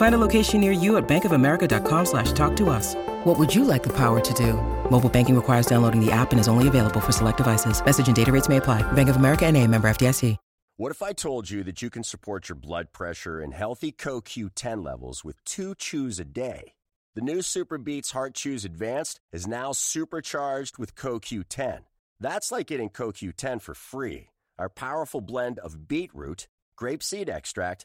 Find a location near you at bankofamerica.com slash talk to us. What would you like the power to do? Mobile banking requires downloading the app and is only available for select devices. Message and data rates may apply. Bank of America and a member FDIC. What if I told you that you can support your blood pressure and healthy CoQ10 levels with two chews a day? The new SuperBeets Heart Chews Advanced is now supercharged with CoQ10. That's like getting CoQ10 for free. Our powerful blend of beetroot, grapeseed extract,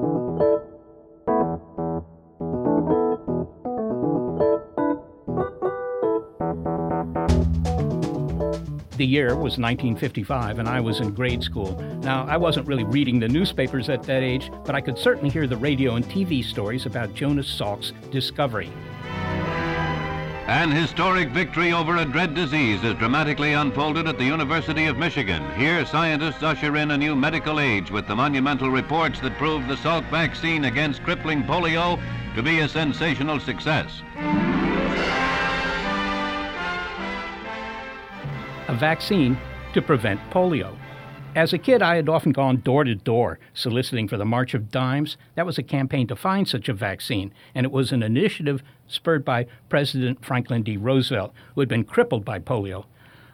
The year was 1955, and I was in grade school. Now, I wasn't really reading the newspapers at that age, but I could certainly hear the radio and TV stories about Jonas Salk's discovery. An historic victory over a dread disease is dramatically unfolded at the University of Michigan. Here, scientists usher in a new medical age with the monumental reports that prove the Salk vaccine against crippling polio to be a sensational success. A vaccine to prevent polio. As a kid, I had often gone door to door soliciting for the March of Dimes. That was a campaign to find such a vaccine, and it was an initiative spurred by President Franklin D. Roosevelt, who had been crippled by polio.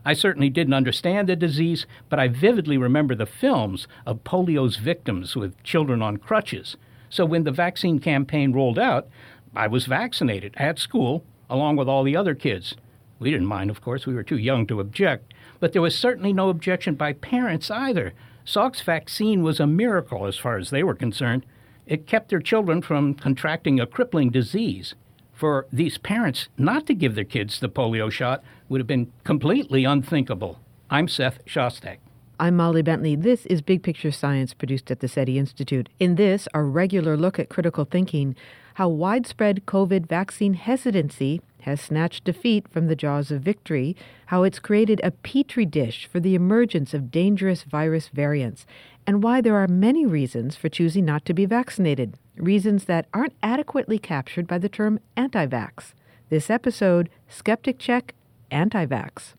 I certainly didn't understand the disease, but I vividly remember the films of polio's victims with children on crutches. So when the vaccine campaign rolled out, I was vaccinated at school along with all the other kids. We didn't mind, of course, we were too young to object, but there was certainly no objection by parents either. Salk's vaccine was a miracle as far as they were concerned. It kept their children from contracting a crippling disease for these parents not to give their kids the polio shot would have been completely unthinkable. I'm Seth Shostak. I'm Molly Bentley. This is Big Picture Science produced at the SETI Institute. In this, our regular look at critical thinking, how widespread COVID vaccine hesitancy has snatched defeat from the jaws of victory, how it's created a petri dish for the emergence of dangerous virus variants, and why there are many reasons for choosing not to be vaccinated, reasons that aren't adequately captured by the term anti vax. This episode Skeptic Check Anti Vax.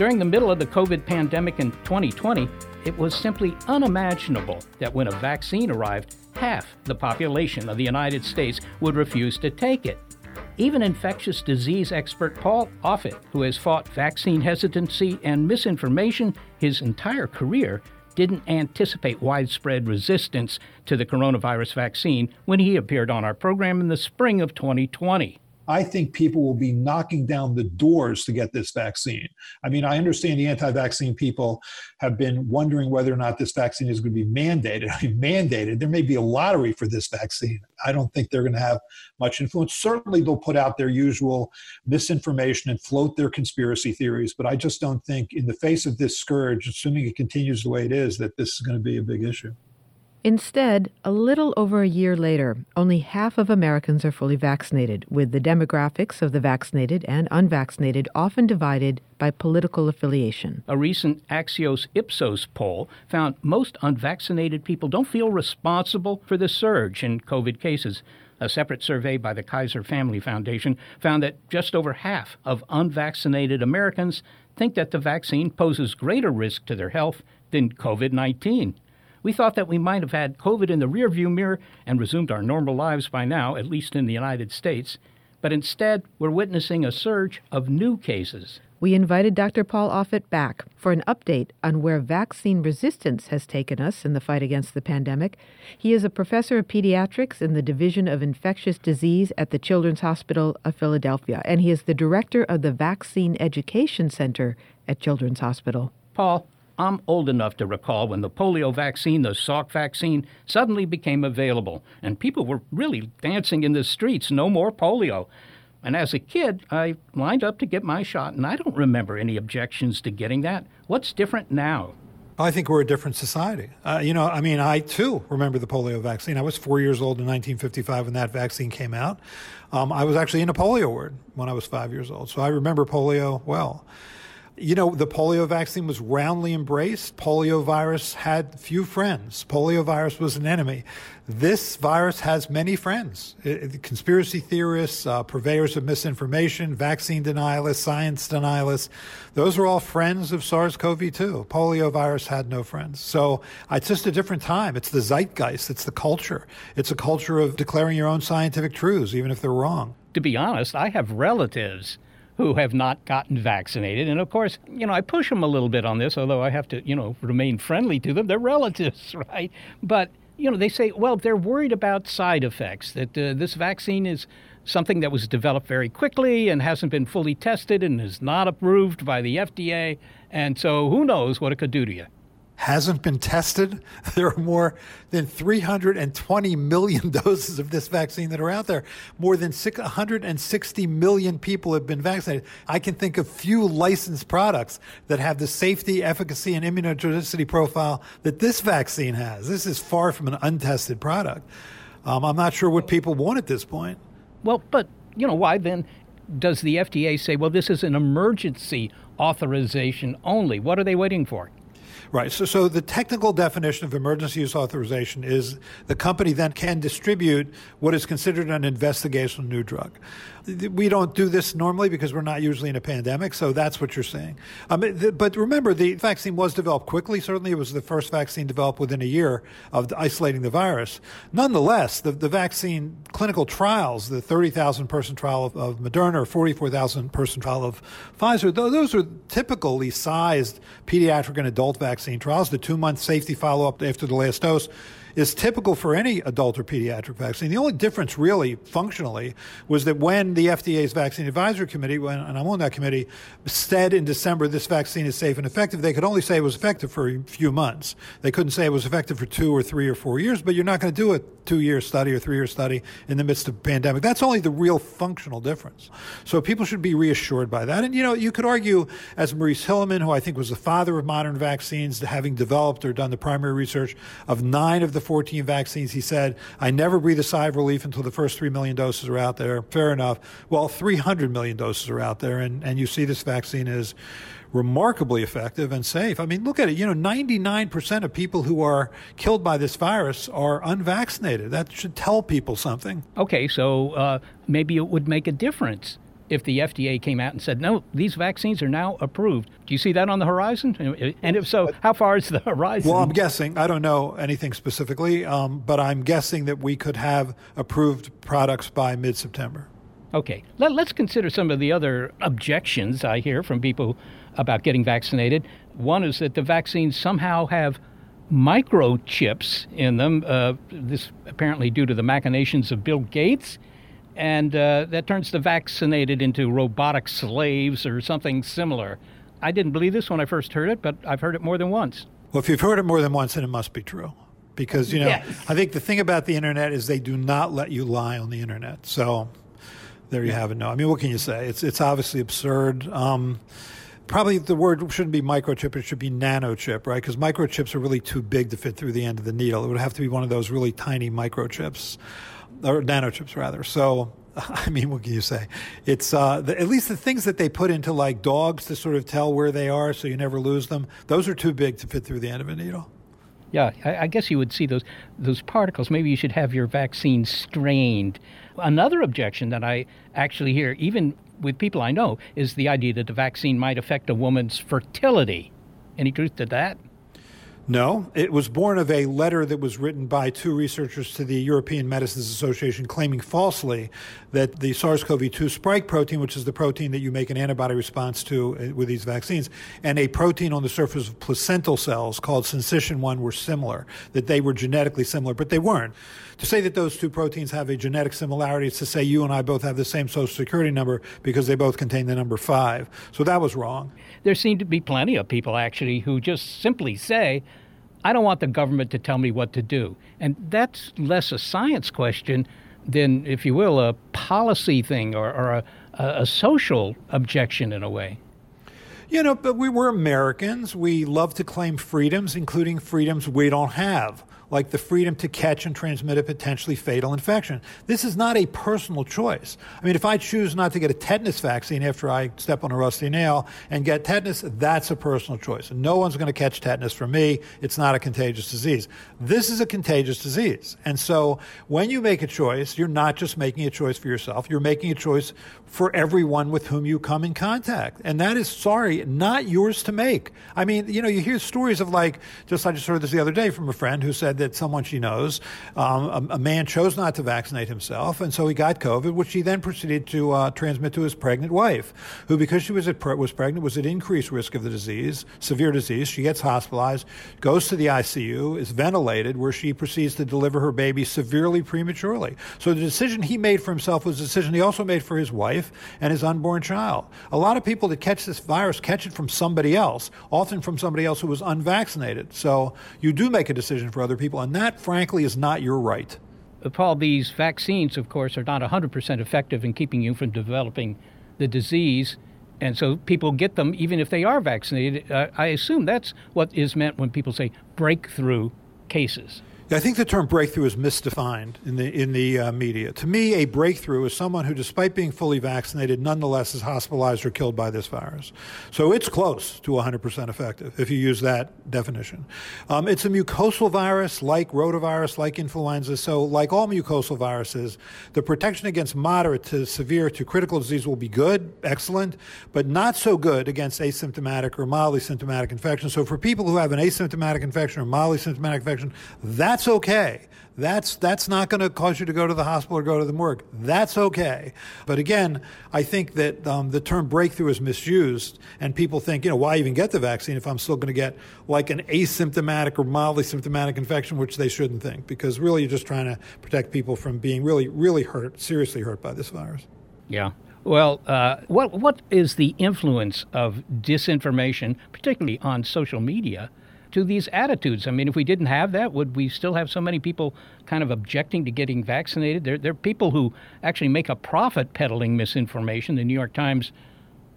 During the middle of the COVID pandemic in 2020, it was simply unimaginable that when a vaccine arrived, half the population of the United States would refuse to take it. Even infectious disease expert Paul Offit, who has fought vaccine hesitancy and misinformation his entire career, didn't anticipate widespread resistance to the coronavirus vaccine when he appeared on our program in the spring of 2020. I think people will be knocking down the doors to get this vaccine. I mean, I understand the anti vaccine people have been wondering whether or not this vaccine is going to be mandated. I mean, mandated, there may be a lottery for this vaccine. I don't think they're going to have much influence. Certainly, they'll put out their usual misinformation and float their conspiracy theories, but I just don't think, in the face of this scourge, assuming it continues the way it is, that this is going to be a big issue. Instead, a little over a year later, only half of Americans are fully vaccinated, with the demographics of the vaccinated and unvaccinated often divided by political affiliation. A recent Axios Ipsos poll found most unvaccinated people don't feel responsible for the surge in COVID cases. A separate survey by the Kaiser Family Foundation found that just over half of unvaccinated Americans think that the vaccine poses greater risk to their health than COVID 19. We thought that we might have had COVID in the rearview mirror and resumed our normal lives by now, at least in the United States. But instead, we're witnessing a surge of new cases. We invited Dr. Paul Offit back for an update on where vaccine resistance has taken us in the fight against the pandemic. He is a professor of pediatrics in the Division of Infectious Disease at the Children's Hospital of Philadelphia, and he is the director of the Vaccine Education Center at Children's Hospital. Paul, I'm old enough to recall when the polio vaccine, the Salk vaccine, suddenly became available, and people were really dancing in the streets, no more polio. And as a kid, I lined up to get my shot, and I don't remember any objections to getting that. What's different now? I think we're a different society. Uh, you know, I mean, I too remember the polio vaccine. I was four years old in 1955 when that vaccine came out. Um, I was actually in a polio ward when I was five years old, so I remember polio well. You know, the polio vaccine was roundly embraced. Polio virus had few friends. Polio virus was an enemy. This virus has many friends. It, conspiracy theorists, uh, purveyors of misinformation, vaccine denialists, science denialists, those are all friends of SARS CoV 2. Polio virus had no friends. So it's just a different time. It's the zeitgeist, it's the culture. It's a culture of declaring your own scientific truths, even if they're wrong. To be honest, I have relatives who have not gotten vaccinated. And of course, you know, I push them a little bit on this, although I have to, you know, remain friendly to them. They're relatives, right? But, you know, they say, well, they're worried about side effects, that uh, this vaccine is something that was developed very quickly and hasn't been fully tested and is not approved by the FDA. And so who knows what it could do to you hasn't been tested. There are more than 320 million doses of this vaccine that are out there. More than 160 million people have been vaccinated. I can think of few licensed products that have the safety, efficacy, and immunogenicity profile that this vaccine has. This is far from an untested product. Um, I'm not sure what people want at this point. Well, but, you know, why then does the FDA say, well, this is an emergency authorization only? What are they waiting for? Right. So, so the technical definition of emergency use authorization is the company then can distribute what is considered an investigational new drug. We don't do this normally because we're not usually in a pandemic, so that's what you're saying. Um, but remember, the vaccine was developed quickly. Certainly, it was the first vaccine developed within a year of isolating the virus. Nonetheless, the, the vaccine clinical trials, the 30,000 person trial of, of Moderna or 44,000 person trial of Pfizer, those are typically sized pediatric and adult vaccine trials. The two month safety follow up after the last dose is typical for any adult or pediatric vaccine. The only difference, really, functionally, was that when the FDA's Vaccine Advisory Committee, when, and I'm on that committee, said in December this vaccine is safe and effective, they could only say it was effective for a few months. They couldn't say it was effective for two or three or four years, but you're not going to do a two year study or three year study in the midst of a pandemic. That's only the real functional difference. So people should be reassured by that. And, you know, you could argue, as Maurice Hilleman, who I think was the father of modern vaccines, having developed or done the primary research of nine of the 14 vaccines, he said, I never breathe a sigh of relief until the first 3 million doses are out there. Fair enough. Well, 300 million doses are out there, and, and you see this vaccine is remarkably effective and safe. I mean, look at it. You know, 99% of people who are killed by this virus are unvaccinated. That should tell people something. Okay, so uh, maybe it would make a difference if the FDA came out and said, no, these vaccines are now approved. Do you see that on the horizon? And if so, how far is the horizon? Well, I'm guessing. I don't know anything specifically, um, but I'm guessing that we could have approved products by mid September. Okay. Let, us consider some of the other objections I hear from people about getting vaccinated. One is that the vaccines somehow have microchips in them. Uh, this apparently due to the machinations of Bill Gates and uh, that turns the vaccinated into robotic slaves or something similar. I didn't believe this when I first heard it, but I've heard it more than once. Well, if you've heard it more than once, then it must be true. Because, you know, yes. I think the thing about the internet is they do not let you lie on the internet. So there you have it. No, I mean, what can you say? It's, it's obviously absurd. Um, probably the word shouldn't be microchip, it should be nanochip, right? Because microchips are really too big to fit through the end of the needle. It would have to be one of those really tiny microchips or nanochips rather. So, I mean, what can you say? It's uh, the, at least the things that they put into like dogs to sort of tell where they are, so you never lose them. Those are too big to fit through the end of a needle. Yeah, I, I guess you would see those those particles. Maybe you should have your vaccine strained. Another objection that I actually hear, even with people I know, is the idea that the vaccine might affect a woman's fertility. Any truth to that? No, it was born of a letter that was written by two researchers to the European Medicines Association claiming falsely that the SARS CoV 2 spike protein, which is the protein that you make an antibody response to uh, with these vaccines, and a protein on the surface of placental cells called syncytin 1 were similar, that they were genetically similar, but they weren't. To say that those two proteins have a genetic similarity is to say you and I both have the same social security number because they both contain the number five. So that was wrong. There seem to be plenty of people actually who just simply say, I don't want the government to tell me what to do. And that's less a science question than, if you will, a policy thing or, or a, a, social objection in a way. You know, but we were Americans. We love to claim freedoms, including freedoms we don't have like the freedom to catch and transmit a potentially fatal infection. This is not a personal choice. I mean, if I choose not to get a tetanus vaccine after I step on a rusty nail and get tetanus, that's a personal choice. No one's going to catch tetanus from me. It's not a contagious disease. This is a contagious disease. And so when you make a choice, you're not just making a choice for yourself, you're making a choice for everyone with whom you come in contact. And that is, sorry, not yours to make. I mean, you know, you hear stories of like, just I just heard this the other day from a friend who said that someone she knows, um, a, a, man chose not to vaccinate himself, and so he got COVID, which he then proceeded to uh, transmit to his pregnant wife, who, because she was, at, was pregnant, was at increased risk of the disease, severe disease. She gets hospitalized, goes to the ICU, is ventilated, where she proceeds to deliver her baby severely prematurely. So the decision he made for himself was a decision he also made for his wife and his unborn child. A lot of people that catch this virus catch it from somebody else, often from somebody else who was unvaccinated. So you do make a decision for other people, and that, frankly, is not your right. Paul, these vaccines, of course, are not 100% effective in keeping you from developing the disease. And so people get them even if they are vaccinated. Uh, I assume that's what is meant when people say breakthrough cases. I think the term breakthrough is misdefined in the in the uh, media. To me, a breakthrough is someone who, despite being fully vaccinated, nonetheless is hospitalized or killed by this virus. So it's close to 100% effective if you use that definition. Um, it's a mucosal virus, like rotavirus, like influenza. So, like all mucosal viruses, the protection against moderate to severe to critical disease will be good, excellent, but not so good against asymptomatic or mildly symptomatic infection. So, for people who have an asymptomatic infection or mildly symptomatic infection, that's that's okay. That's that's not going to cause you to go to the hospital or go to the morgue. That's okay. But again, I think that um, the term breakthrough is misused, and people think, you know, why even get the vaccine if I'm still going to get like an asymptomatic or mildly symptomatic infection, which they shouldn't think, because really you're just trying to protect people from being really, really hurt, seriously hurt by this virus. Yeah. Well, uh, what what is the influence of disinformation, particularly on social media? To these attitudes. I mean, if we didn't have that, would we still have so many people kind of objecting to getting vaccinated? There, there are people who actually make a profit peddling misinformation. The New York Times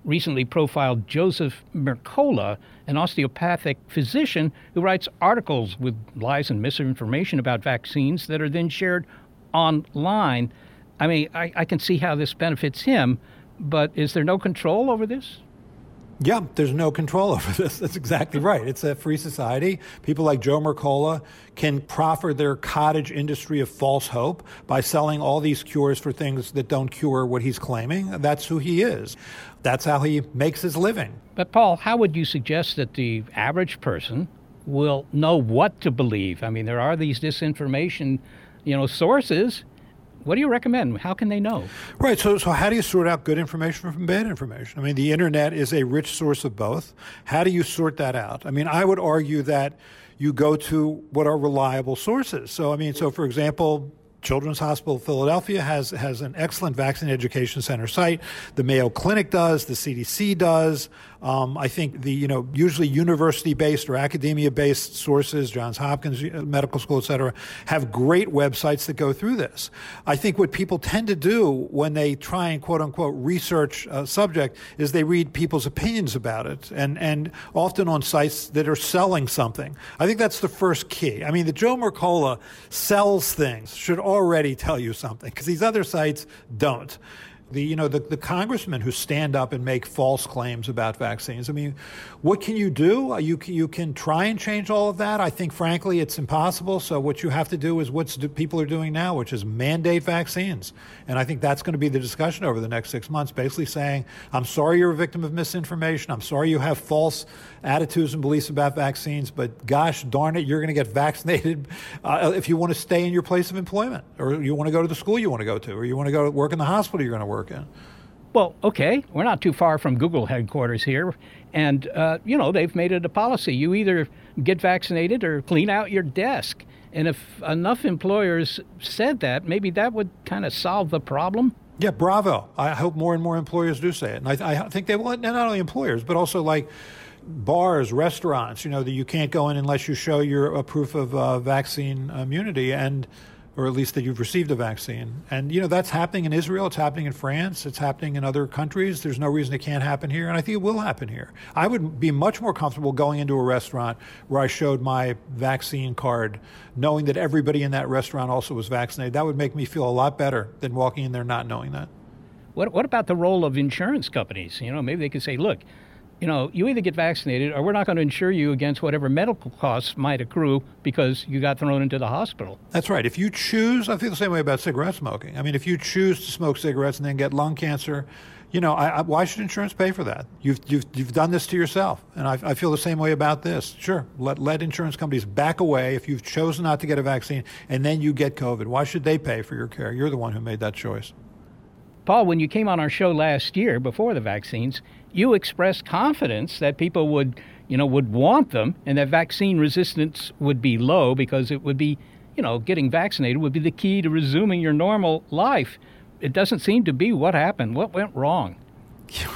recently profiled Joseph Mercola, an osteopathic physician who writes articles with lies and misinformation about vaccines that are then shared online. I mean, I, I can see how this benefits him, but is there no control over this? Yeah, there's no control over this. That's exactly right. It's a free society. People like Joe Mercola can proffer their cottage industry of false hope by selling all these cures for things that don't cure what he's claiming. That's who he is. That's how he makes his living. But, Paul, how would you suggest that the average person will know what to believe? I mean, there are these disinformation, you know, sources what do you recommend? How can they know? Right. So, so how do you sort out good information from bad information? I mean, the internet is a rich source of both. How do you sort that out? I mean, I would argue that you go to what are reliable sources. So, I mean, so for example, Children's Hospital Philadelphia has has an excellent vaccine education center site. The Mayo Clinic does. The CDC does. Um, I think the you know usually university-based or academia-based sources, Johns Hopkins uh, Medical School, et cetera, have great websites that go through this. I think what people tend to do when they try and quote unquote research a subject is they read people's opinions about it, and and often on sites that are selling something. I think that's the first key. I mean, the Joe Mercola sells things should already tell you something because these other sites don't. The you know the, the congressmen who stand up and make false claims about vaccines. I mean, what can you do? Uh, you you can try and change all of that. I think, frankly, it's impossible. So what you have to do is what people are doing now, which is mandate vaccines. And I think that's going to be the discussion over the next six months. Basically saying, I'm sorry you're a victim of misinformation. I'm sorry you have false attitudes and beliefs about vaccines, but gosh darn it, you're going to get vaccinated uh, if you want to stay in your place of employment, or you want to go to the school you want to go to, or you want to go to work in the hospital you're going to work in. Well, okay, we're not too far from Google headquarters here, and uh, you know they've made it a policy: you either get vaccinated or clean out your desk. And if enough employers said that, maybe that would kind of solve the problem. Yeah, bravo. I hope more and more employers do say it. And I, I think they want not only employers, but also like bars, restaurants, you know, that you can't go in unless you show your a proof of uh, vaccine immunity. And or at least that you've received a vaccine. And, you know, that's happening in Israel, it's happening in France, it's happening in other countries. There's no reason it can't happen here, and I think it will happen here. I would be much more comfortable going into a restaurant where I showed my vaccine card, knowing that everybody in that restaurant also was vaccinated. That would make me feel a lot better than walking in there not knowing that. What, what about the role of insurance companies? You know, maybe they could say, look, you know, you either get vaccinated or we're not going to insure you against whatever medical costs might accrue because you got thrown into the hospital. That's right. If you choose, I feel the same way about cigarette smoking. I mean, if you choose to smoke cigarettes and then get lung cancer, you know, I, I, why should insurance pay for that? You've, you've, you've done this to yourself. And I, I, feel the same way about this. Sure, let, let insurance companies back away if you've chosen not to get a vaccine and then you get COVID. Why should they pay for your care? You're the one who made that choice. Paul, when you came on our show last year before the vaccines, you expressed confidence that people would, you know, would want them and that vaccine resistance would be low because it would be, you know, getting vaccinated would be the key to resuming your normal life. It doesn't seem to be what happened. What went wrong?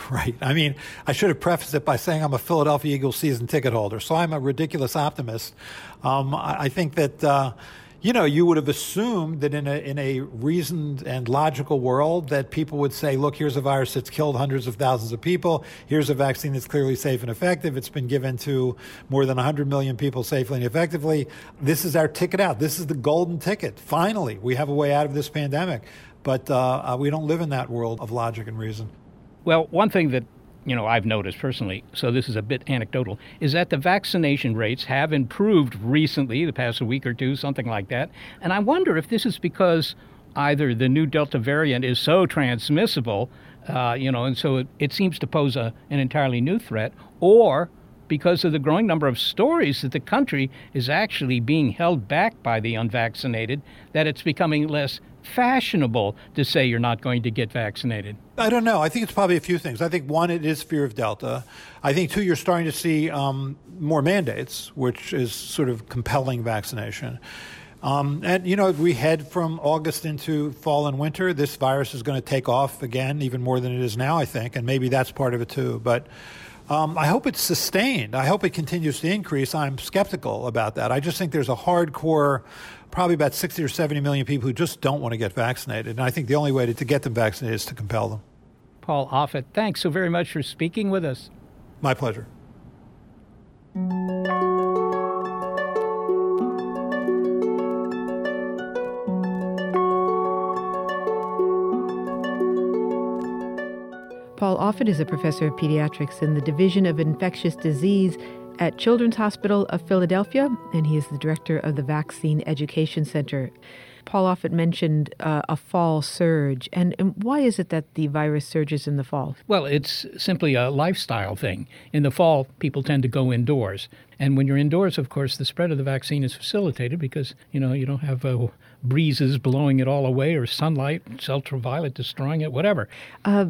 Right. I mean, I should have prefaced it by saying I'm a Philadelphia Eagles season ticket holder, so I'm a ridiculous optimist. Um, I, think that. Uh, you know, you would have assumed that in a in a reasoned and logical world that people would say, look, here's a virus that's killed hundreds of thousands of people. Here's a vaccine that's clearly safe and effective. It's been given to more than 100 million people safely and effectively. This is our ticket out. This is the golden ticket. Finally, we have a way out of this pandemic. But uh, uh we don't live in that world of logic and reason. Well, one thing that you know, I've noticed personally, so this is a bit anecdotal, is that the vaccination rates have improved recently, the past week or two, something like that. And I wonder if this is because either the new Delta variant is so transmissible, uh, you know, and so it, it seems to pose a, an entirely new threat, or because of the growing number of stories that the country is actually being held back by the unvaccinated, that it's becoming less fashionable to say you're not going to get vaccinated? I don't know. I think it's probably a few things. I think one, it is fear of Delta. I think two, you're starting to see um, more mandates, which is sort of compelling vaccination. Um, and, you know, we head from August into fall and winter. This virus is going to take off again, even more than it is now, I think. And maybe that's part of it too. But um, I hope it's sustained. I hope it continues to increase. I'm skeptical about that. I just think there's a hardcore probably about 60 or 70 million people who just don't want to get vaccinated. And I think the only way to, to get them vaccinated is to compel them. Paul Offit, thanks so very much for speaking with us. My pleasure. Paul Offit is a professor of pediatrics in the Division of Infectious Disease at Children's Hospital of Philadelphia, and he is the director of the Vaccine Education Center. Paul Offit mentioned uh, a fall surge. And, and, why is it that the virus surges in the fall? Well, it's simply a lifestyle thing. In the fall, people tend to go indoors. And when you're indoors, of course, the spread of the vaccine is facilitated because, you know, you don't have uh, breezes blowing it all away or sunlight, ultraviolet destroying it, whatever. Uh,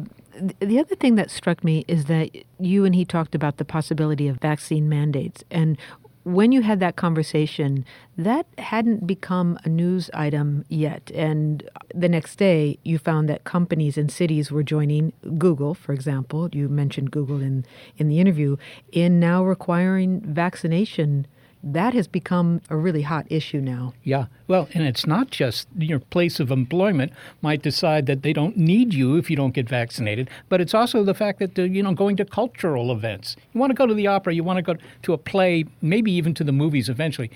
the other thing that struck me is that you and he talked about the possibility of vaccine mandates. And when you had that conversation, that hadn't become a news item yet. And the next day, you found that companies and cities were joining Google, for example, you mentioned Google in, in the interview, in now requiring vaccination that has become a really hot issue now. Yeah. Well, and it's not just your place of employment might decide that they don't need you if you don't get vaccinated, but it's also the fact that, uh, you know, going to cultural events. You want to go to the opera, you want to go to a play, maybe even to the movies eventually.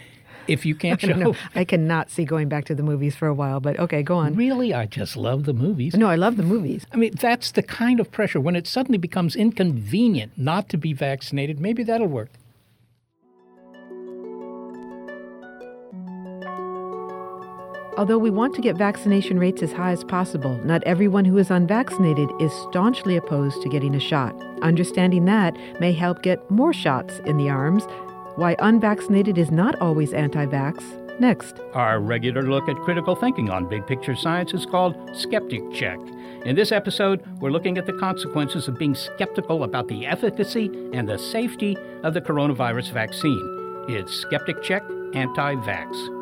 if you can't I show. I cannot see going back to the movies for a while, but okay, go on. Really, I just love the movies. No, I love the movies. I mean, that's the kind of pressure when it suddenly becomes inconvenient not to be vaccinated. Maybe that'll work. Although we want to get vaccination rates as high as possible, not everyone who is unvaccinated is staunchly opposed to getting a shot. Understanding that may help get more shots in the arms. Why unvaccinated is not always anti vax. Next. Our regular look at critical thinking on big picture science is called Skeptic Check. In this episode, we're looking at the consequences of being skeptical about the efficacy and the safety of the coronavirus vaccine. It's Skeptic Check Anti Vax.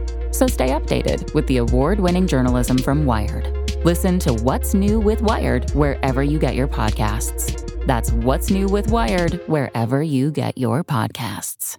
So stay updated with the award winning journalism from Wired. Listen to What's New with Wired wherever you get your podcasts. That's What's New with Wired wherever you get your podcasts.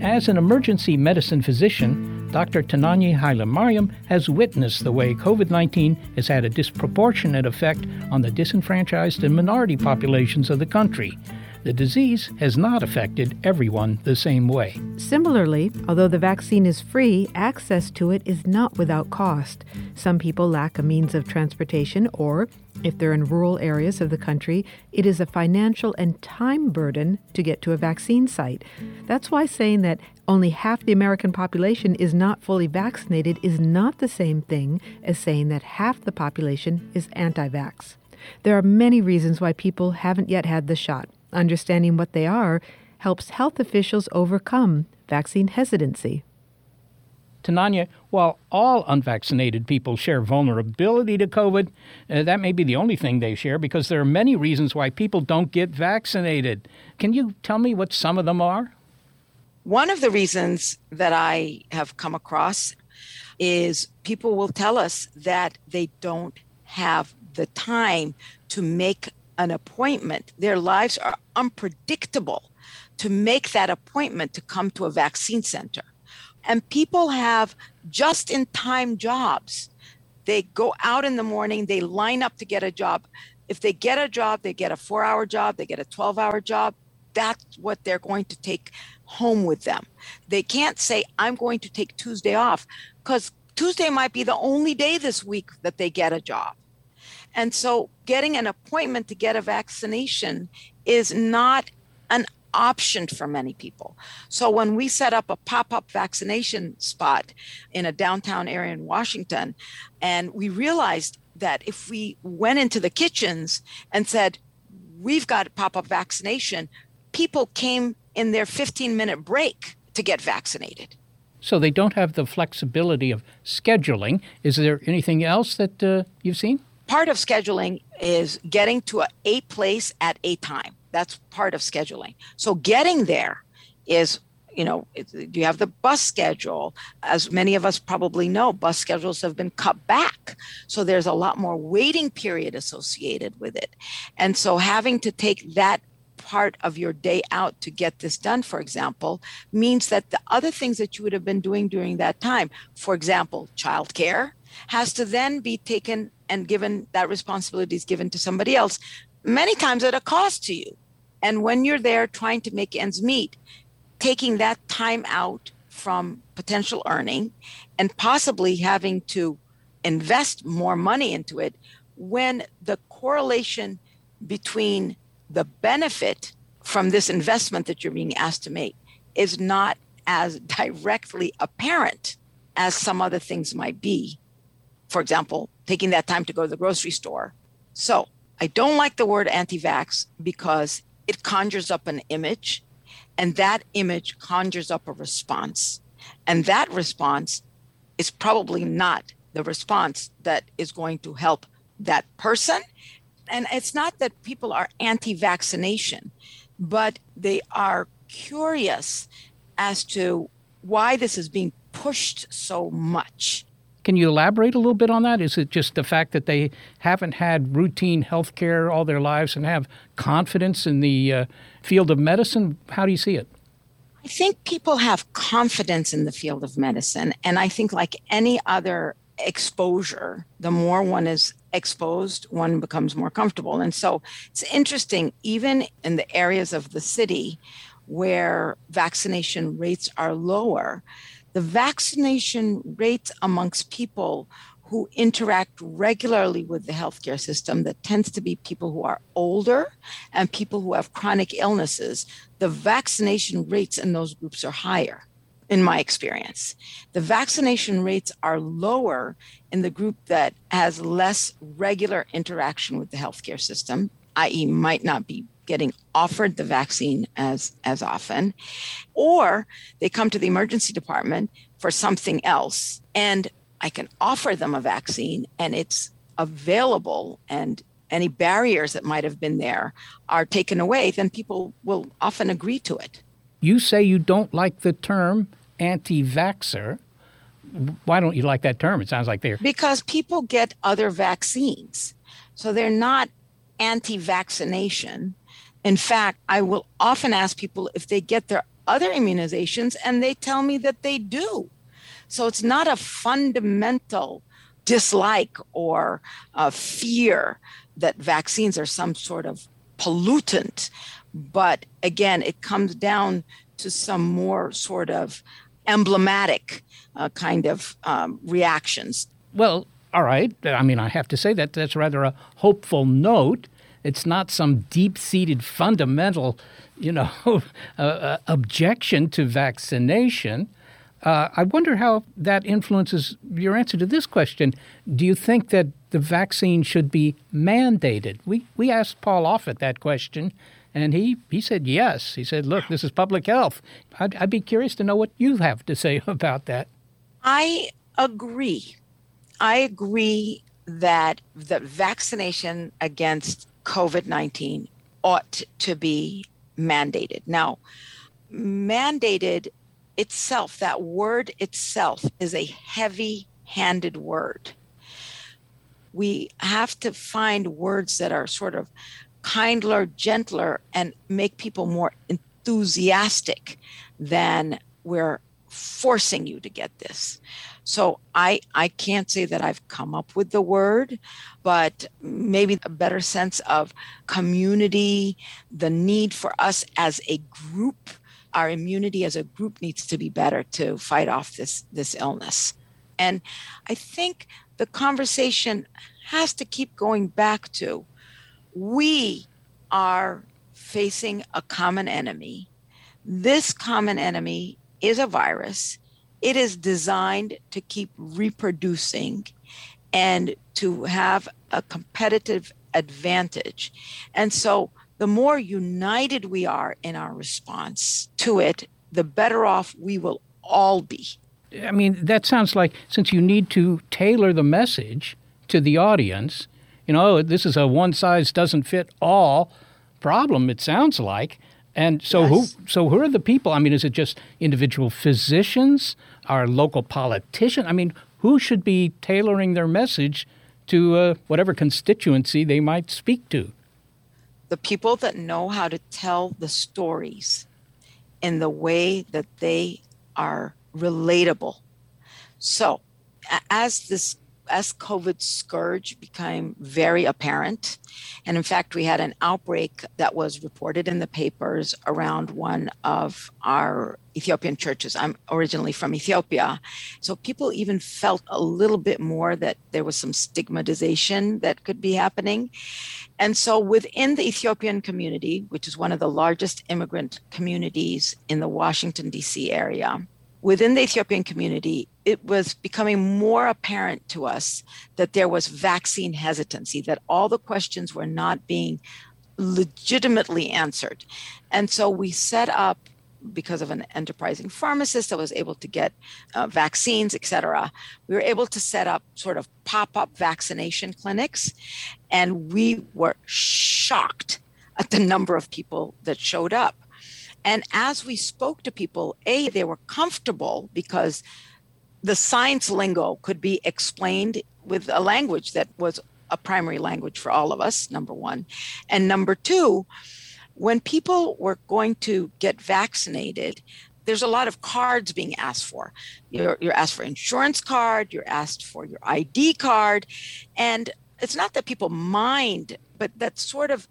As an emergency medicine physician, Dr. Tenagne Haile-Mariam has witnessed the way COVID 19 has had a disproportionate effect on the disenfranchised and minority populations of the country. The disease has not affected everyone the same way. Similarly, although the vaccine is free, access to it is not without cost. Some people lack a means of transportation, or if they're in rural areas of the country, it is a financial and time burden to get to a vaccine site. That's why saying that only half the American population is not fully vaccinated is not the same thing as saying that half the population is anti vax. There are many reasons why people haven't yet had the shot. Understanding what they are helps health officials overcome vaccine hesitancy. Tenagne, while all unvaccinated people share vulnerability to COVID, uh, that may be the only thing they share because there are many reasons why people don't get vaccinated. Can you tell me what some of them are? One of the reasons that I have come across is people will tell us that they don't have the time to make an appointment. Their lives are unpredictable to make that appointment to come to a vaccine center. And people have just in time jobs. They go out in the morning, they line up to get a job. If they get a job, they get a four hour job, they get a 12 hour job. That's what they're going to take home with them. They can't say, I'm going to take Tuesday off because Tuesday might be the only day this week that they get a job. And so getting an appointment to get a vaccination is not an option for many people. So when we set up a pop-up vaccination spot in a downtown area in Washington and we realized that if we went into the kitchens and said we've got pop-up vaccination, people came in their 15-minute break to get vaccinated. So they don't have the flexibility of scheduling. Is there anything else that uh, you've seen? Part of scheduling is getting to a, a place at a time. That's part of scheduling. So getting there is you know, do you have the bus schedule. As many of us probably know, bus schedules have been cut back. So there's a lot more waiting period associated with it. And so having to take that part of your day out to get this done, for example, means that the other things that you would have been doing during that time, for example, childcare, has to then be taken and given that responsibility is given to somebody else, many times at a cost to you. And when you're there trying to make ends meet, taking that time out from potential earning and possibly having to invest more money into it when the correlation between the benefit from this investment that you're being asked to make is not as directly apparent as some other things might be for example, taking that time to go to the grocery store. So I don't like the word anti vax because it conjures up an image And that image conjures up a response. And that response is probably not the response that is going to help that person. And it's not that people are anti vaccination, but they are curious as to why this is being pushed so much. Can you elaborate a little bit on that? Is it just the fact that they haven't had routine health care all their lives and have confidence in the uh, field of medicine? How do you see it? I think people have confidence in the field of medicine. And I think, like any other exposure, the more one is exposed, one becomes more comfortable. And so it's interesting, even in the areas of the city where vaccination rates are lower, the vaccination rates amongst people who interact regularly with the healthcare system that tends to be people who are older and people who have chronic illnesses the vaccination rates in those groups are higher in my experience. The vaccination rates are lower in the group that has less regular interaction with the healthcare system i.e might not be getting offered the vaccine as as often or they come to the emergency department for something else and I can offer them a vaccine and it's available and any barriers that might have been there are taken away, then people will often agree to it. You say you don't like the term anti vaxxer. Why don't you like that term? It sounds like they're. Because people get other vaccines. So they're not anti vaccination. In fact, I will often ask people if they get their other immunizations, and they tell me that they do. So it's not a fundamental dislike or fear that vaccines are some sort of pollutant. But again, it comes down to some more sort of emblematic uh, kind of um, reactions. Well, all right. I mean, I have to say that that's rather a hopeful note. It's not some deep seated fundamental, you know, uh, uh, objection to vaccination. Uh, I wonder how that influences your answer to this question. Do you think that the vaccine should be mandated? We, we asked Paul Offit that question, and he, he said yes. He said, look, this is public health. I'd, I'd be curious to know what you have to say about that. I agree. I agree that the vaccination against COVID 19 ought to be mandated. Now, mandated itself, that word itself, is a heavy handed word. We have to find words that are sort of kindler, gentler, and make people more enthusiastic than we're forcing you to get this. So I I can't say that I've come up with the word, but maybe a better sense of community, the need for us as a group our immunity as a group needs to be better to fight off this this illness. And I think the conversation has to keep going back to we are facing a common enemy. This common enemy is a virus. It is designed to keep reproducing and to have a competitive advantage. And so the more united we are in our response to it, the better off we will all be. I mean, that sounds like since you need to tailor the message to the audience, you know, this is a one size doesn't fit all problem, it sounds like. And so yes. who so who are the people? I mean, is it just individual physicians, our local politician? I mean, who should be tailoring their message to uh, whatever constituency they might speak to? the people that know how to tell the stories in the way that they are relatable. So, as this as COVID scourge became very apparent, and in fact, we had an outbreak that was reported in the papers around one of our Ethiopian churches. I'm originally from Ethiopia. So people even felt a little bit more that there was some stigmatization that could be happening. And so within the Ethiopian community, which is one of the largest immigrant communities in the Washington, D.C. area, within the Ethiopian community, it was becoming more apparent to us that there was vaccine hesitancy, that all the questions were not being legitimately answered. And so we set up because of an enterprising pharmacist that was able to get uh, vaccines, et cetera, we were able to set up sort of pop up vaccination clinics. And we were shocked at the number of people that showed up. And as we spoke to people, A, they were comfortable because the science lingo could be explained with a language that was a primary language for all of us, number one. And number two, when people were going to get vaccinated, there's a lot of cards being asked for. You're, you're asked for insurance card, you're asked for your ID card. And it's not that people mind, but that sort of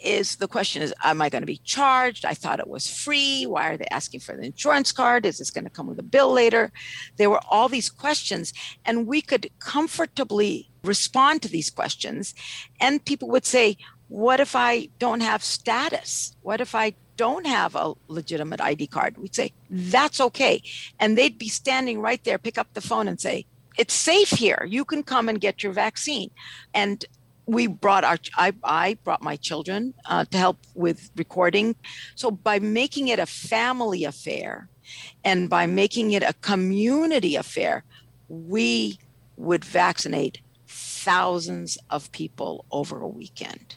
is the question is am i going to be charged? I thought it was free. Why are they asking for the insurance card? Is this going to come with a bill later? There were all these questions and we could comfortably respond to these questions and people would say what if i don't have status? What if i don't have a legitimate id card? We'd say that's okay and they'd be standing right there pick up the phone and say it's safe here. You can come and get your vaccine. And we brought our I, I brought my children uh, to help with recording. So by making it a family affair and by making it a community affair we would vaccinate thousands of people over a weekend.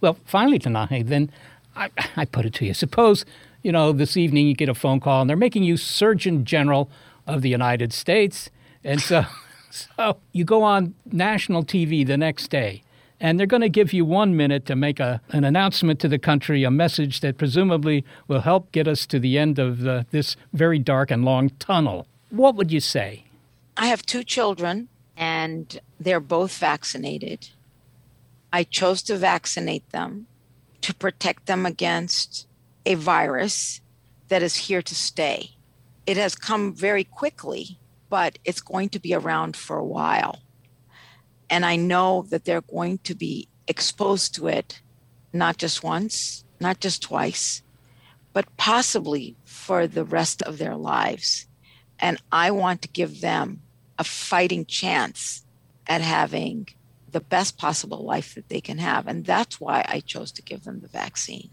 Well finally tonight then I, I put it to you. Suppose you know this evening you get a phone call and they're making you surgeon general of the united states. And so So you go on national TV the next day, and they're going to give you one minute to make a, an announcement to the country, a message that presumably will help get us to the end of the, this very dark and long tunnel. What would you say? I have two children, and they're both vaccinated. I chose to vaccinate them to protect them against a virus that is here to stay. It has come very quickly but it's going to be around for a while. And I know that they're going to be exposed to it not just once, not just twice, but possibly for the rest of their lives. And I want to give them a fighting chance at having the best possible life that they can have. And that's why I chose to give them the vaccine.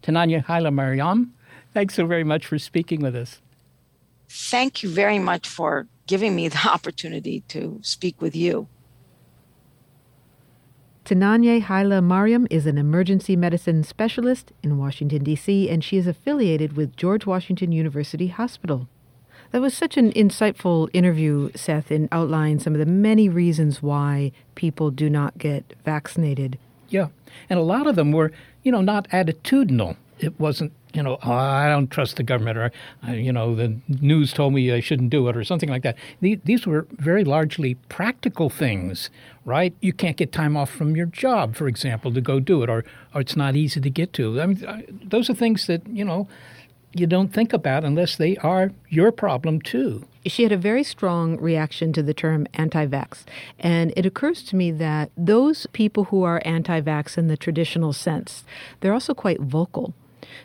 Tenagne Haile-Mariam, thanks so very much for speaking with us thank you very much for giving me the opportunity to speak with you. Tenagne Haile-Mariam is an emergency medicine specialist in Washington, D.C., and she is affiliated with George Washington University Hospital. That was such an insightful interview, Seth, in outlining some of the many reasons why people do not get vaccinated. Yeah. And a lot of them were, you know, not attitudinal. It wasn't you know, oh, I don't trust the government, or you know, the news told me I shouldn't do it, or something like that. These were very largely practical things, right? You can't get time off from your job, for example, to go do it, or or it's not easy to get to. I mean, those are things that you know you don't think about unless they are your problem too. She had a very strong reaction to the term anti vax. And it occurs to me that those people who are anti vax in the traditional sense, they're also quite vocal.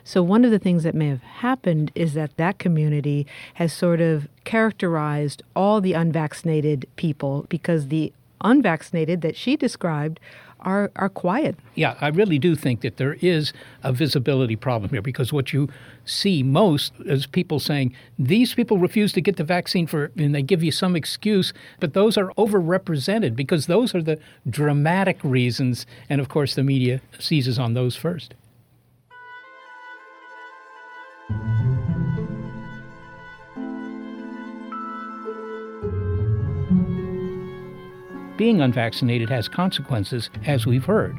So, one of the things that may have happened is that that community has sort of characterized all the unvaccinated people because the unvaccinated that she described are, are quiet. Yeah, I really do think that there is a visibility problem here because what you see most is people saying these people refuse to get the vaccine for, and they give you some excuse, but those are overrepresented because those are the dramatic reasons, and of course the media seizes on those first. Being unvaccinated has consequences, as we've heard.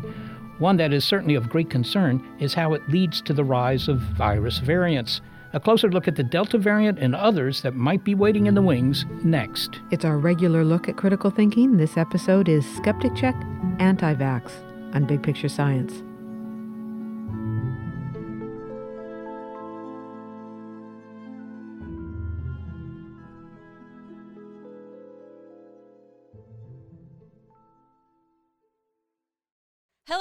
One that is certainly of great concern is how it leads to the rise of virus variants. A closer look at the Delta variant and others that might be waiting in the wings next. It's our regular look at critical thinking. This episode is Skeptic Check Anti Vax on Big Picture Science.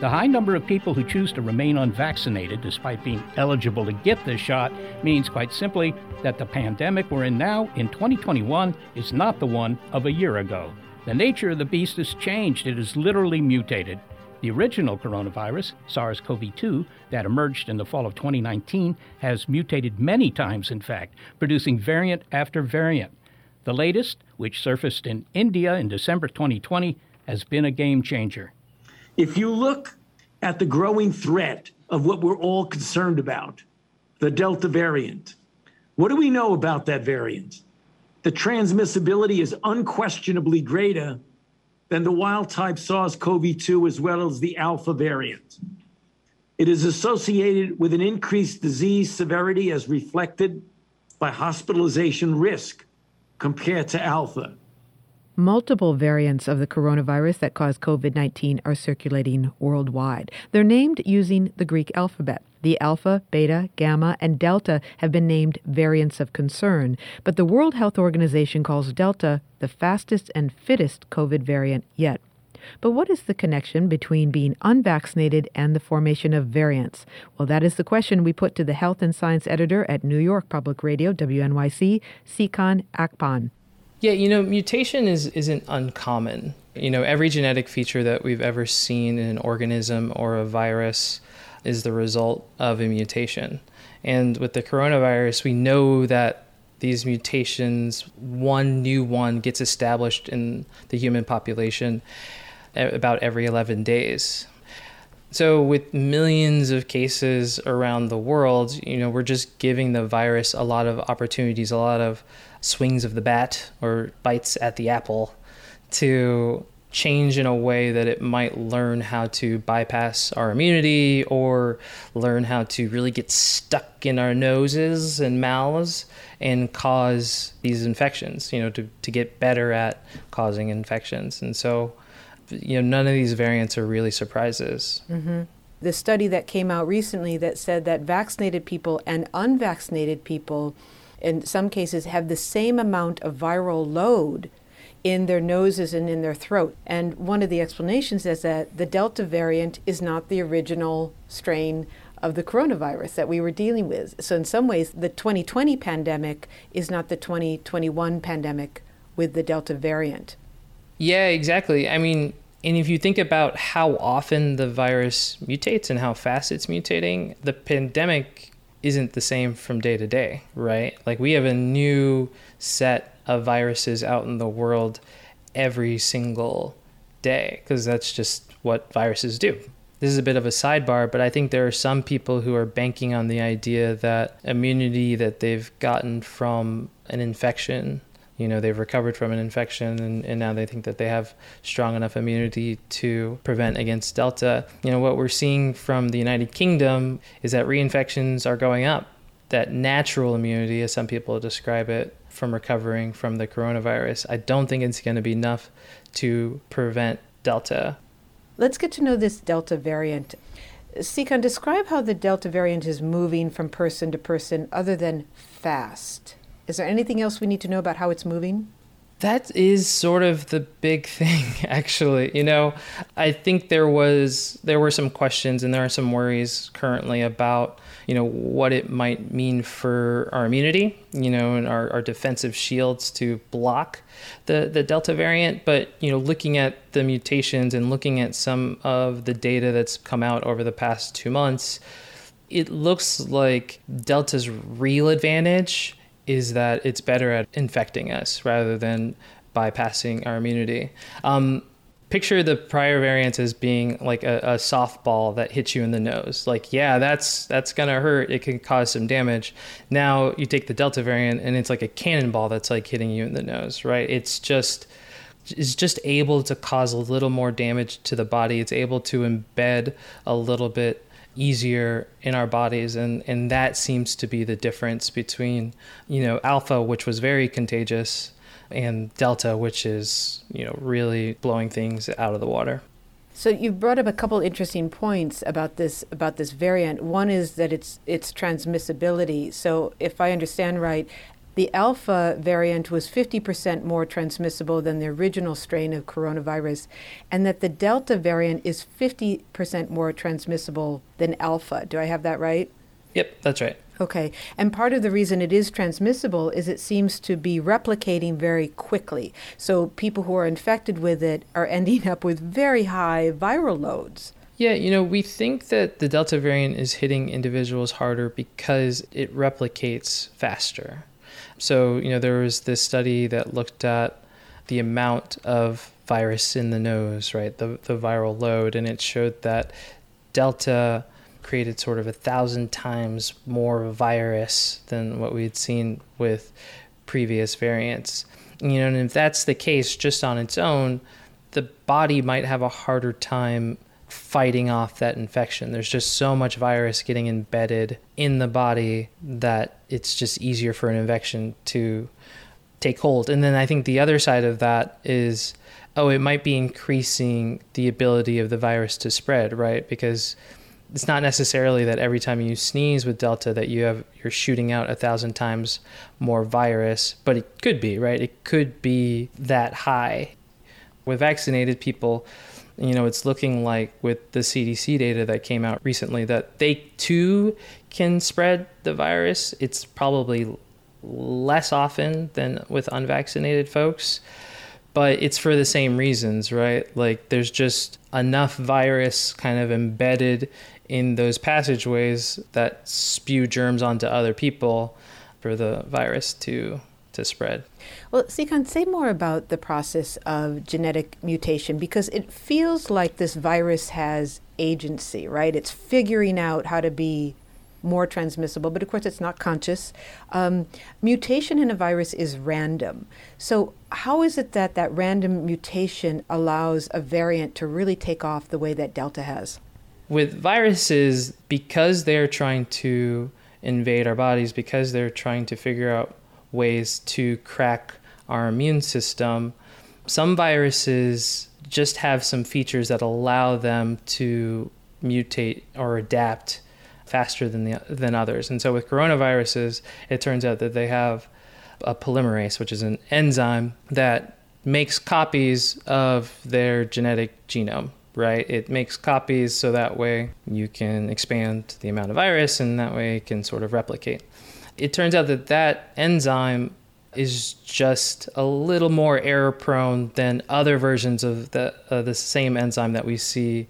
The high number of people who choose to remain unvaccinated despite being eligible to get this shot means quite simply that the pandemic we're in now in 2021 is not the one of a year ago. The nature of the beast has changed, it has literally mutated. The original coronavirus, SARS CoV 2, that emerged in the fall of 2019, has mutated many times, in fact, producing variant after variant. The latest, which surfaced in India in December 2020, has been a game changer. If you look at the growing threat of what we're all concerned about, the Delta variant, what do we know about that variant? The transmissibility is unquestionably greater than the wild type SARS CoV 2 as well as the Alpha variant. It is associated with an increased disease severity as reflected by hospitalization risk compared to Alpha. Multiple variants of the coronavirus that cause COVID 19 are circulating worldwide. They're named using the Greek alphabet. The Alpha, Beta, Gamma, and Delta have been named variants of concern, but the World Health Organization calls Delta the fastest and fittest COVID variant yet. But what is the connection between being unvaccinated and the formation of variants? Well, that is the question we put to the health and science editor at New York Public Radio, WNYC, Nsikan Akpan. Yeah, you know, mutation is isn't uncommon. You know, every genetic feature that we've ever seen in an organism or a virus is the result of a mutation. And with the coronavirus, we know that these mutations, one new one gets established in the human population about every 11 days. So, with millions of cases around the world, you know, we're just giving the virus a lot of opportunities, a lot of swings of the bat or bites at the apple to change in a way that it might learn how to bypass our immunity or learn how to really get stuck in our noses and mouths and cause these infections, you know, to, to get better at causing infections. And so, you know, none of these variants are really surprises. Mm-hmm. The study that came out recently that said that vaccinated people and unvaccinated people in some cases have the same amount of viral load in their noses and in their throat. And one of the explanations is that the Delta variant is not the original strain of the coronavirus that we were dealing with. So, in some ways, the 2020 pandemic is not the 2021 pandemic with the Delta variant. Yeah, exactly. I mean, and if you think about how often the virus mutates and how fast it's mutating, the pandemic isn't the same from day to day, right? Like we have a new set of viruses out in the world every single day because that's just what viruses do. This is a bit of a sidebar, but I think there are some people who are banking on the idea that immunity that they've gotten from an infection you know they've recovered from an infection and, and now they think that they have strong enough immunity to prevent against delta. You know what we're seeing from the united kingdom is that reinfections are going up. That natural immunity as some people describe it from recovering from the coronavirus i don't think it's going to be enough to prevent delta. Let's get to know this delta variant. Nsikan, describe how the Delta variant is moving from person to person other than fast. Is there anything else we need to know about how it's moving? That is sort of the big thing, actually. You know, I think there was there were some questions and there are some worries currently about you know what it might mean for our immunity, you know, and our, our defensive shields to block the the Delta variant. But you know, looking at the mutations and looking at some of the data that's come out over the past two months, it looks like Delta's real advantage is that it's better at infecting us rather than bypassing our immunity. Um, picture the prior variants as being like a, a, softball that hits you in the nose. Like, yeah, that's that's gonna hurt. It can cause some damage. Now you take the Delta variant and it's like a cannonball that's like hitting you in the nose, right? It's just is just able to cause a little more damage to the body. It's able to embed a little bit easier in our bodies and and that seems to be the difference between you know alpha which was very contagious and delta which is you know really blowing things out of the water so you've brought up a couple interesting points about this about this variant. One is that it's its transmissibility. So if I understand right, the alpha variant was 50% more transmissible than the original strain of coronavirus, and that the delta variant is 50% more transmissible than alpha. Do I have that right? Yep, that's right. Okay. And part of the reason it is transmissible is it seems to be replicating very quickly. So people who are infected with it are ending up with very high viral loads. Yeah, you know, we think that the Delta variant is hitting individuals harder because it replicates faster. So, you know, there was this study that looked at the amount of virus in the nose, right? The, the viral load, and it showed that Delta created sort of a thousand times more virus than what we had seen with previous variants. You know, and if that's the case just on its own, the body might have a harder time fighting off that infection. There's just so much virus getting embedded in the body that it's just easier for an infection to take hold. And then I think the other side of that is oh, it might be increasing the ability of the virus to spread, right? Because it's not necessarily that every time you sneeze with delta that you have you're shooting out a thousand times more virus but it could be right it could be that high with vaccinated people you know, it's looking like with the CDC data that came out recently that they too can spread the virus. It's probably less often than with unvaccinated folks, but it's for the same reasons, right? Like there's just enough virus kind of embedded in those passageways that spew germs onto other people for the virus to to spread. Well, Nsikan, say more about the process of genetic mutation because it feels like this virus has agency, right? It's figuring out how to be more transmissible, but of course it's not conscious. Um, mutation in a virus is random. So, how is it that that random mutation allows a variant to really take off the way that Delta has? With viruses, because they're trying to invade our bodies, because they're trying to figure out ways to crack our immune system. Some viruses just have some features that allow them to mutate or adapt faster than the, than others. And so with coronaviruses, it turns out that they have a polymerase, which is an enzyme that makes copies of their genetic genome, right? It makes copies so that way you can expand the amount of virus and that way it can sort of replicate. It turns out that that enzyme is just a little more error prone than other versions of the, uh, the same enzyme that we see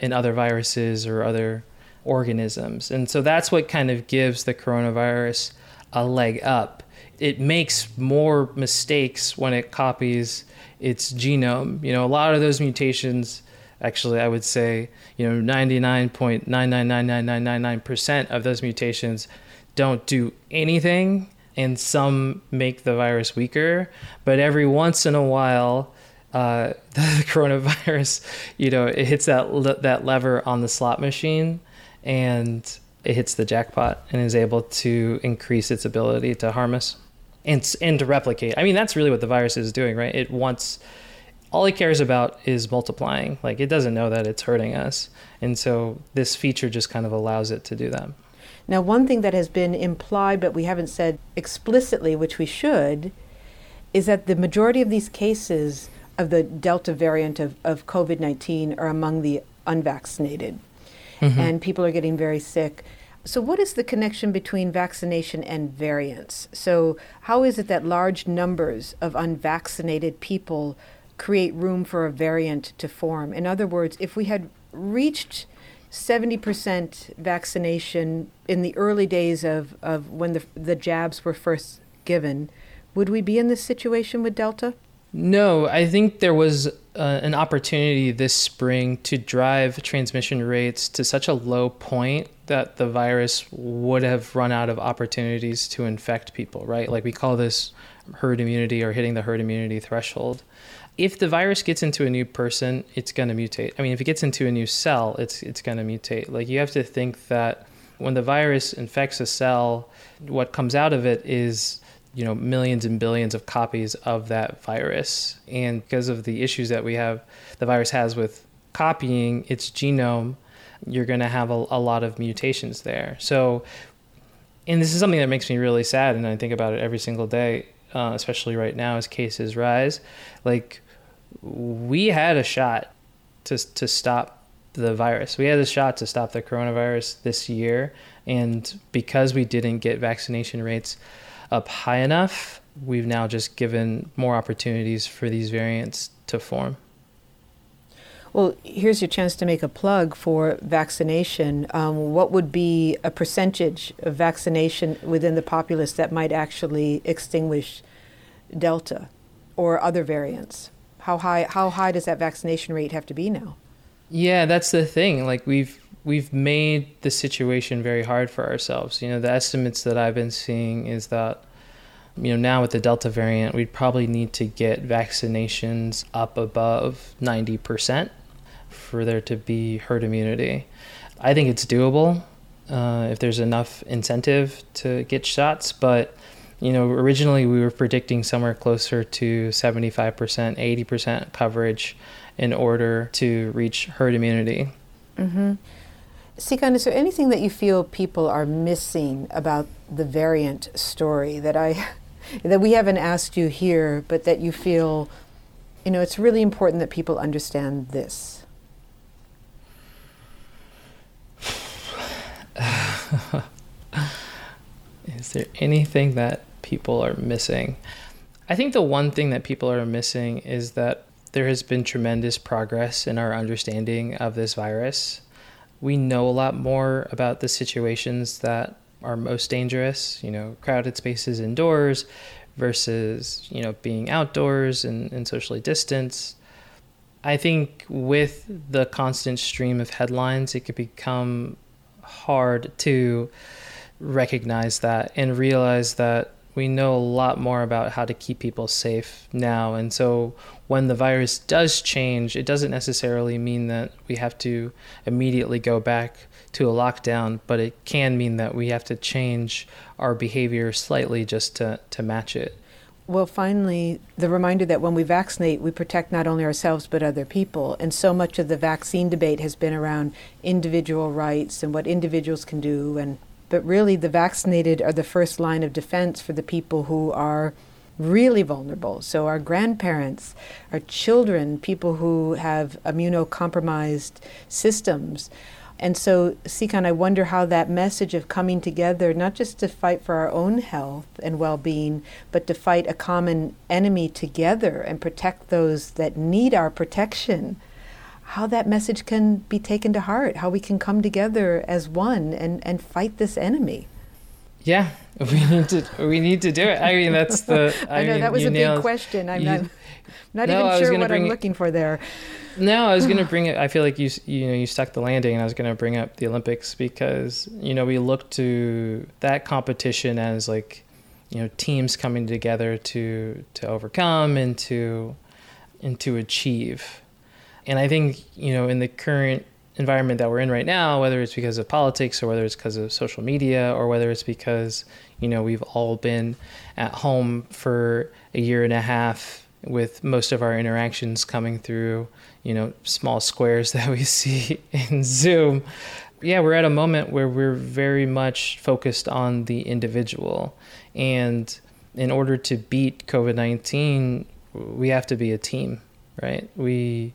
in other viruses or other organisms. And so that's what kind of gives the coronavirus a leg up. It makes more mistakes when it copies its genome. You know, a lot of those mutations, actually, I would say, you know, 99.9999999% of those mutations don't do anything and some make the virus weaker. But every once in a while, uh, the coronavirus, you know, it hits that le- that lever on the slot machine, and it hits the jackpot and is able to increase its ability to harm us and and to replicate. I mean, that's really what the virus is doing, right? It wants all it cares about is multiplying. Like it doesn't know that it's hurting us, and so this feature just kind of allows it to do that. Now, one thing that has been implied, but we haven't said explicitly, which we should, is that the majority of these cases of the Delta variant of, of COVID 19 are among the unvaccinated. Mm-hmm. And people are getting very sick. So, what is the connection between vaccination and variants? So, how is it that large numbers of unvaccinated people create room for a variant to form? In other words, if we had reached 70% vaccination in the early days of, of when the, the jabs were first given, would we be in this situation with Delta? No, I think there was uh, an opportunity this spring to drive transmission rates to such a low point that the virus would have run out of opportunities to infect people, right? Like we call this herd immunity or hitting the herd immunity threshold. If the virus gets into a new person, it's going to mutate. I mean, if it gets into a new cell, it's it's going to mutate. Like you have to think that when the virus infects a cell, what comes out of it is you know millions and billions of copies of that virus and because of the issues that we have the virus has with copying its genome you're going to have a, a, lot of mutations there so and this is something that makes me really sad and i think about it every single day uh, especially right now as cases rise like we had a shot to, to stop the virus we had a shot to stop the coronavirus this year and because we didn't get vaccination rates up high enough, we've now just given more opportunities for these variants to form. Well, here's your chance to make a plug for vaccination. Um, what would be a percentage of vaccination within the populace that might actually extinguish Delta or other variants? How high? How high does that vaccination rate have to be now? Yeah, that's the thing. Like we've we've made the situation very hard for ourselves. You know, the estimates that I've been seeing is that you know now with the delta variant we'd probably need to get vaccinations up above 90% for there to be herd immunity i think it's doable uh, if there's enough incentive to get shots but you know originally we were predicting somewhere closer to 75% 80% coverage in order to reach herd immunity mm-hmm. Nsikan, is there anything that you feel people are missing about the variant story that I that we haven't asked you here, but that you feel, you know, it's really important that people understand this? is there anything that people are missing? I think the one thing that people are missing is that there has been tremendous progress in our understanding of this virus we know a lot more about the situations that are most dangerous, you know, crowded spaces indoors versus, you know, being outdoors and, and socially distanced. I think with the constant stream of headlines, it could become hard to recognize that and realize that we know a lot more about how to keep people safe now. And so when the virus does change, it doesn't necessarily mean that we have to immediately go back to a lockdown, but it can mean that we have to change our behavior slightly just to, to match it. Well, finally, the reminder that when we vaccinate, we protect not only ourselves but other people. And so much of the vaccine debate has been around individual rights and what individuals can do and but really the vaccinated are the first line of defense for the people who are really vulnerable. So, our grandparents, our children, people who have immunocompromised systems. And so, Nsikan, I wonder how that message of coming together, not just to fight for our own health and well being, but to fight a common enemy together and protect those that need our protection how that message can be taken to heart, how we can come together as one and, and fight this enemy. Yeah, we need to we need to do it. I mean, that's the. I, I know mean, that was a nailed, big question. I'm you, not, not no, even sure what I'm looking for there. No, I was going to bring it. I feel like you you know you stuck the landing, and I was going to bring up the Olympics because you know we look to that competition as like you know teams coming together to to overcome and to and to achieve and I think, you know, in the current environment that we're in right now, whether it's because of politics or whether it's because of social media or whether it's because, you know, we've all been at home for a year and a half with most of our interactions coming through, you know, small squares that we see in Zoom. Yeah, we're at a moment where we're very much focused on the individual. And in order to beat COVID 19, we have to be a team, right? We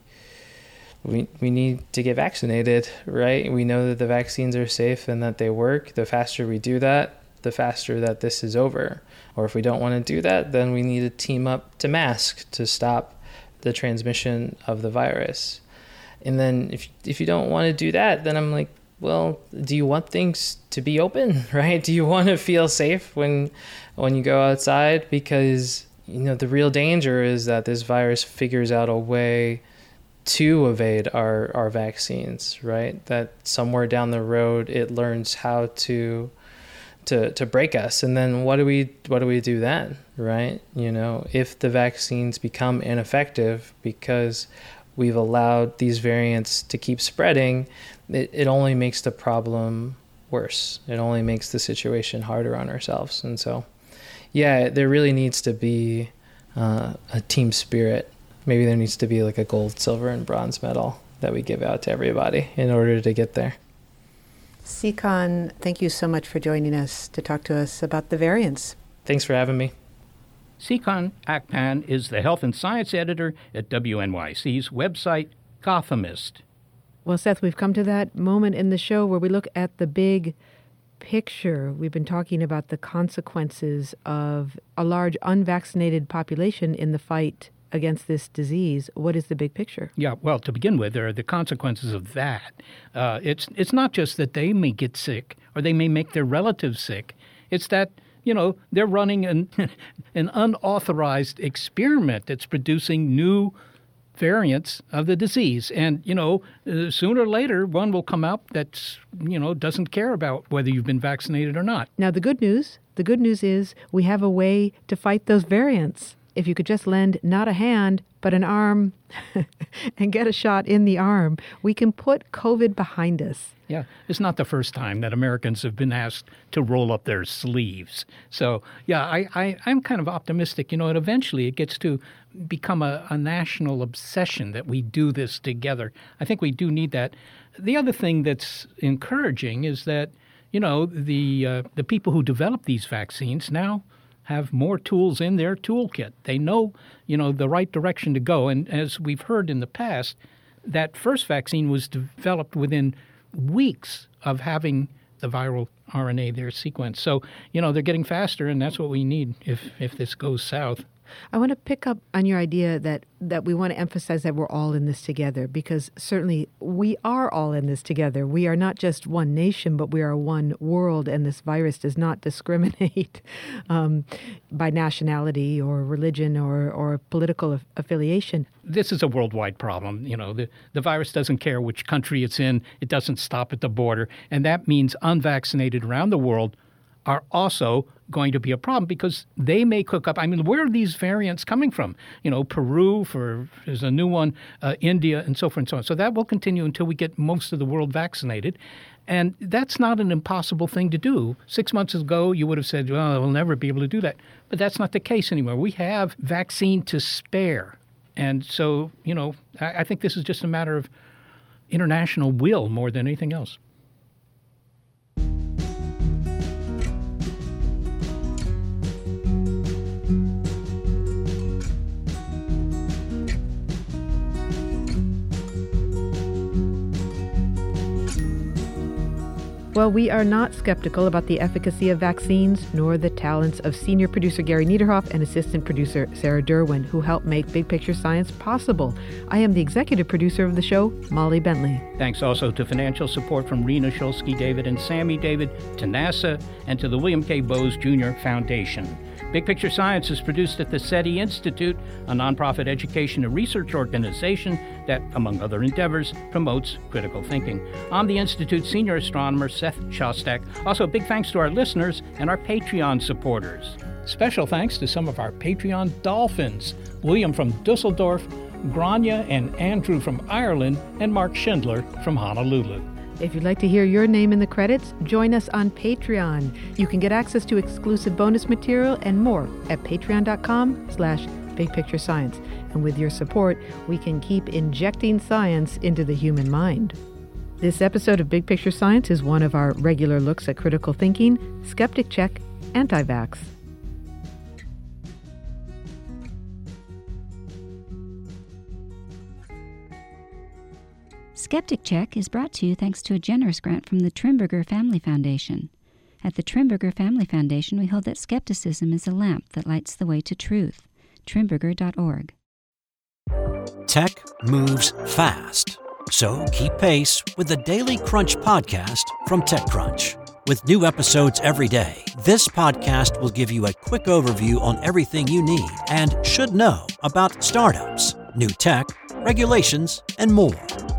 we, we need to get vaccinated, right? We know that the vaccines are safe and that they work. The faster we do that, the faster that this is over. Or if we don't want to do that, then we need to team up to mask to stop the transmission of the virus. And then if if you don't want to do that, then I'm like, well, do you want things to be open, right? Do you want to feel safe when when you go outside because you know, the real danger is that this virus figures out a way to evade our, our vaccines, right? That somewhere down the road it learns how to to to break us. And then what do we what do we do then, right? You know, if the vaccines become ineffective because we've allowed these variants to keep spreading, it, it only makes the problem worse. It only makes the situation harder on ourselves. And so yeah, there really needs to be uh, a team spirit. Maybe there needs to be like a gold, silver, and bronze medal that we give out to everybody in order to get there. Nsikan, thank you so much for joining us to talk to us about the variants. Thanks for having me. Nsikan Akpan is the health and science editor at WNYC's website, Gothamist. Well, Seth, we've come to that moment in the show where we look at the big picture. We've been talking about the consequences of a large unvaccinated population in the fight against this disease. What is the big picture? Yeah, well, to begin with, there are the consequences of that. Uh, it's it's not just that they may get sick or they may make their relatives sick. It's that you know they're running an an unauthorized experiment that's producing new variants of the disease. And, you know, uh, sooner or later, one will come up that, you know, doesn't care about whether you've been vaccinated or not. Now, the good news, the good news is we have a way to fight those variants if you could just lend not a hand, but an arm and get a shot in the arm, we can put COVID behind us. Yeah, it's not the first time that Americans have been asked to roll up their sleeves. So, yeah, I, I, I'm kind of optimistic, you know, and eventually it gets to become a, a national obsession that we do this together. I think we do need that. The other thing that's encouraging is that, you know, the, uh, the people who develop these vaccines now – have more tools in their toolkit. They know, you know, the right direction to go. And as we've heard in the past, that first vaccine was developed within weeks of having the viral RNA there sequenced. So, you know, they're getting faster, and that's what we need if, if this goes south. I want to pick up on your idea that that we want to emphasize that we're all in this together because certainly we are all in this together. We are not just one nation, but we are one world, and this virus does not discriminate um, by nationality or religion or or political affiliation. This is a worldwide problem. You know, the the virus doesn't care which country it's in. It doesn't stop at the border, and that means unvaccinated around the world are also going to be a problem because they may cook up. I mean, where are these variants coming from? You know, Peru for there's a new one, uh, India, and so forth and so on. So that will continue until we get most of the world vaccinated. And that's not an impossible thing to do. Six months ago, you would have said, well, we'll never be able to do that. But that's not the case anymore. We have vaccine to spare. And so, you know, I, I think this is just a matter of international will more than anything else. Well, we are not skeptical about the efficacy of vaccines, nor the talents of senior producer Gary Niederhoff and assistant producer Sarah Derwin, who helped make Big Picture Science possible. I am the executive producer of the show, Molly Bentley. Thanks also to financial support from Rena Shulsky David and Sammy David, to NASA, and to the William K. Bowes Jr. Foundation. Big Picture Science is produced at the SETI Institute, a nonprofit education and research organization that, among other endeavors, promotes critical thinking. I'm the Institute's senior astronomer, Seth Shostak. Also, big thanks to our listeners and our Patreon supporters. Special thanks to some of our Patreon dolphins William from Dusseldorf, Grania and Andrew from Ireland, and Mark Schindler from Honolulu. If you'd like to hear your name in the credits, join us on Patreon. You can get access to exclusive bonus material and more at patreon.com slash bigpicturescience. And with your support, we can keep injecting science into the human mind. This episode of Big Picture Science is one of our regular looks at critical thinking, skeptic check, anti-vax. Skeptic Check is brought to you thanks to a generous grant from the Trimberger Family Foundation. At the Trimberger Family Foundation, we hold that skepticism is a lamp that lights the way to truth. Trimberger.org. Tech moves fast, so keep pace with the Daily Crunch podcast from TechCrunch. With new episodes every day, this podcast will give you a quick overview on everything you need and should know about startups, new tech, regulations, and more.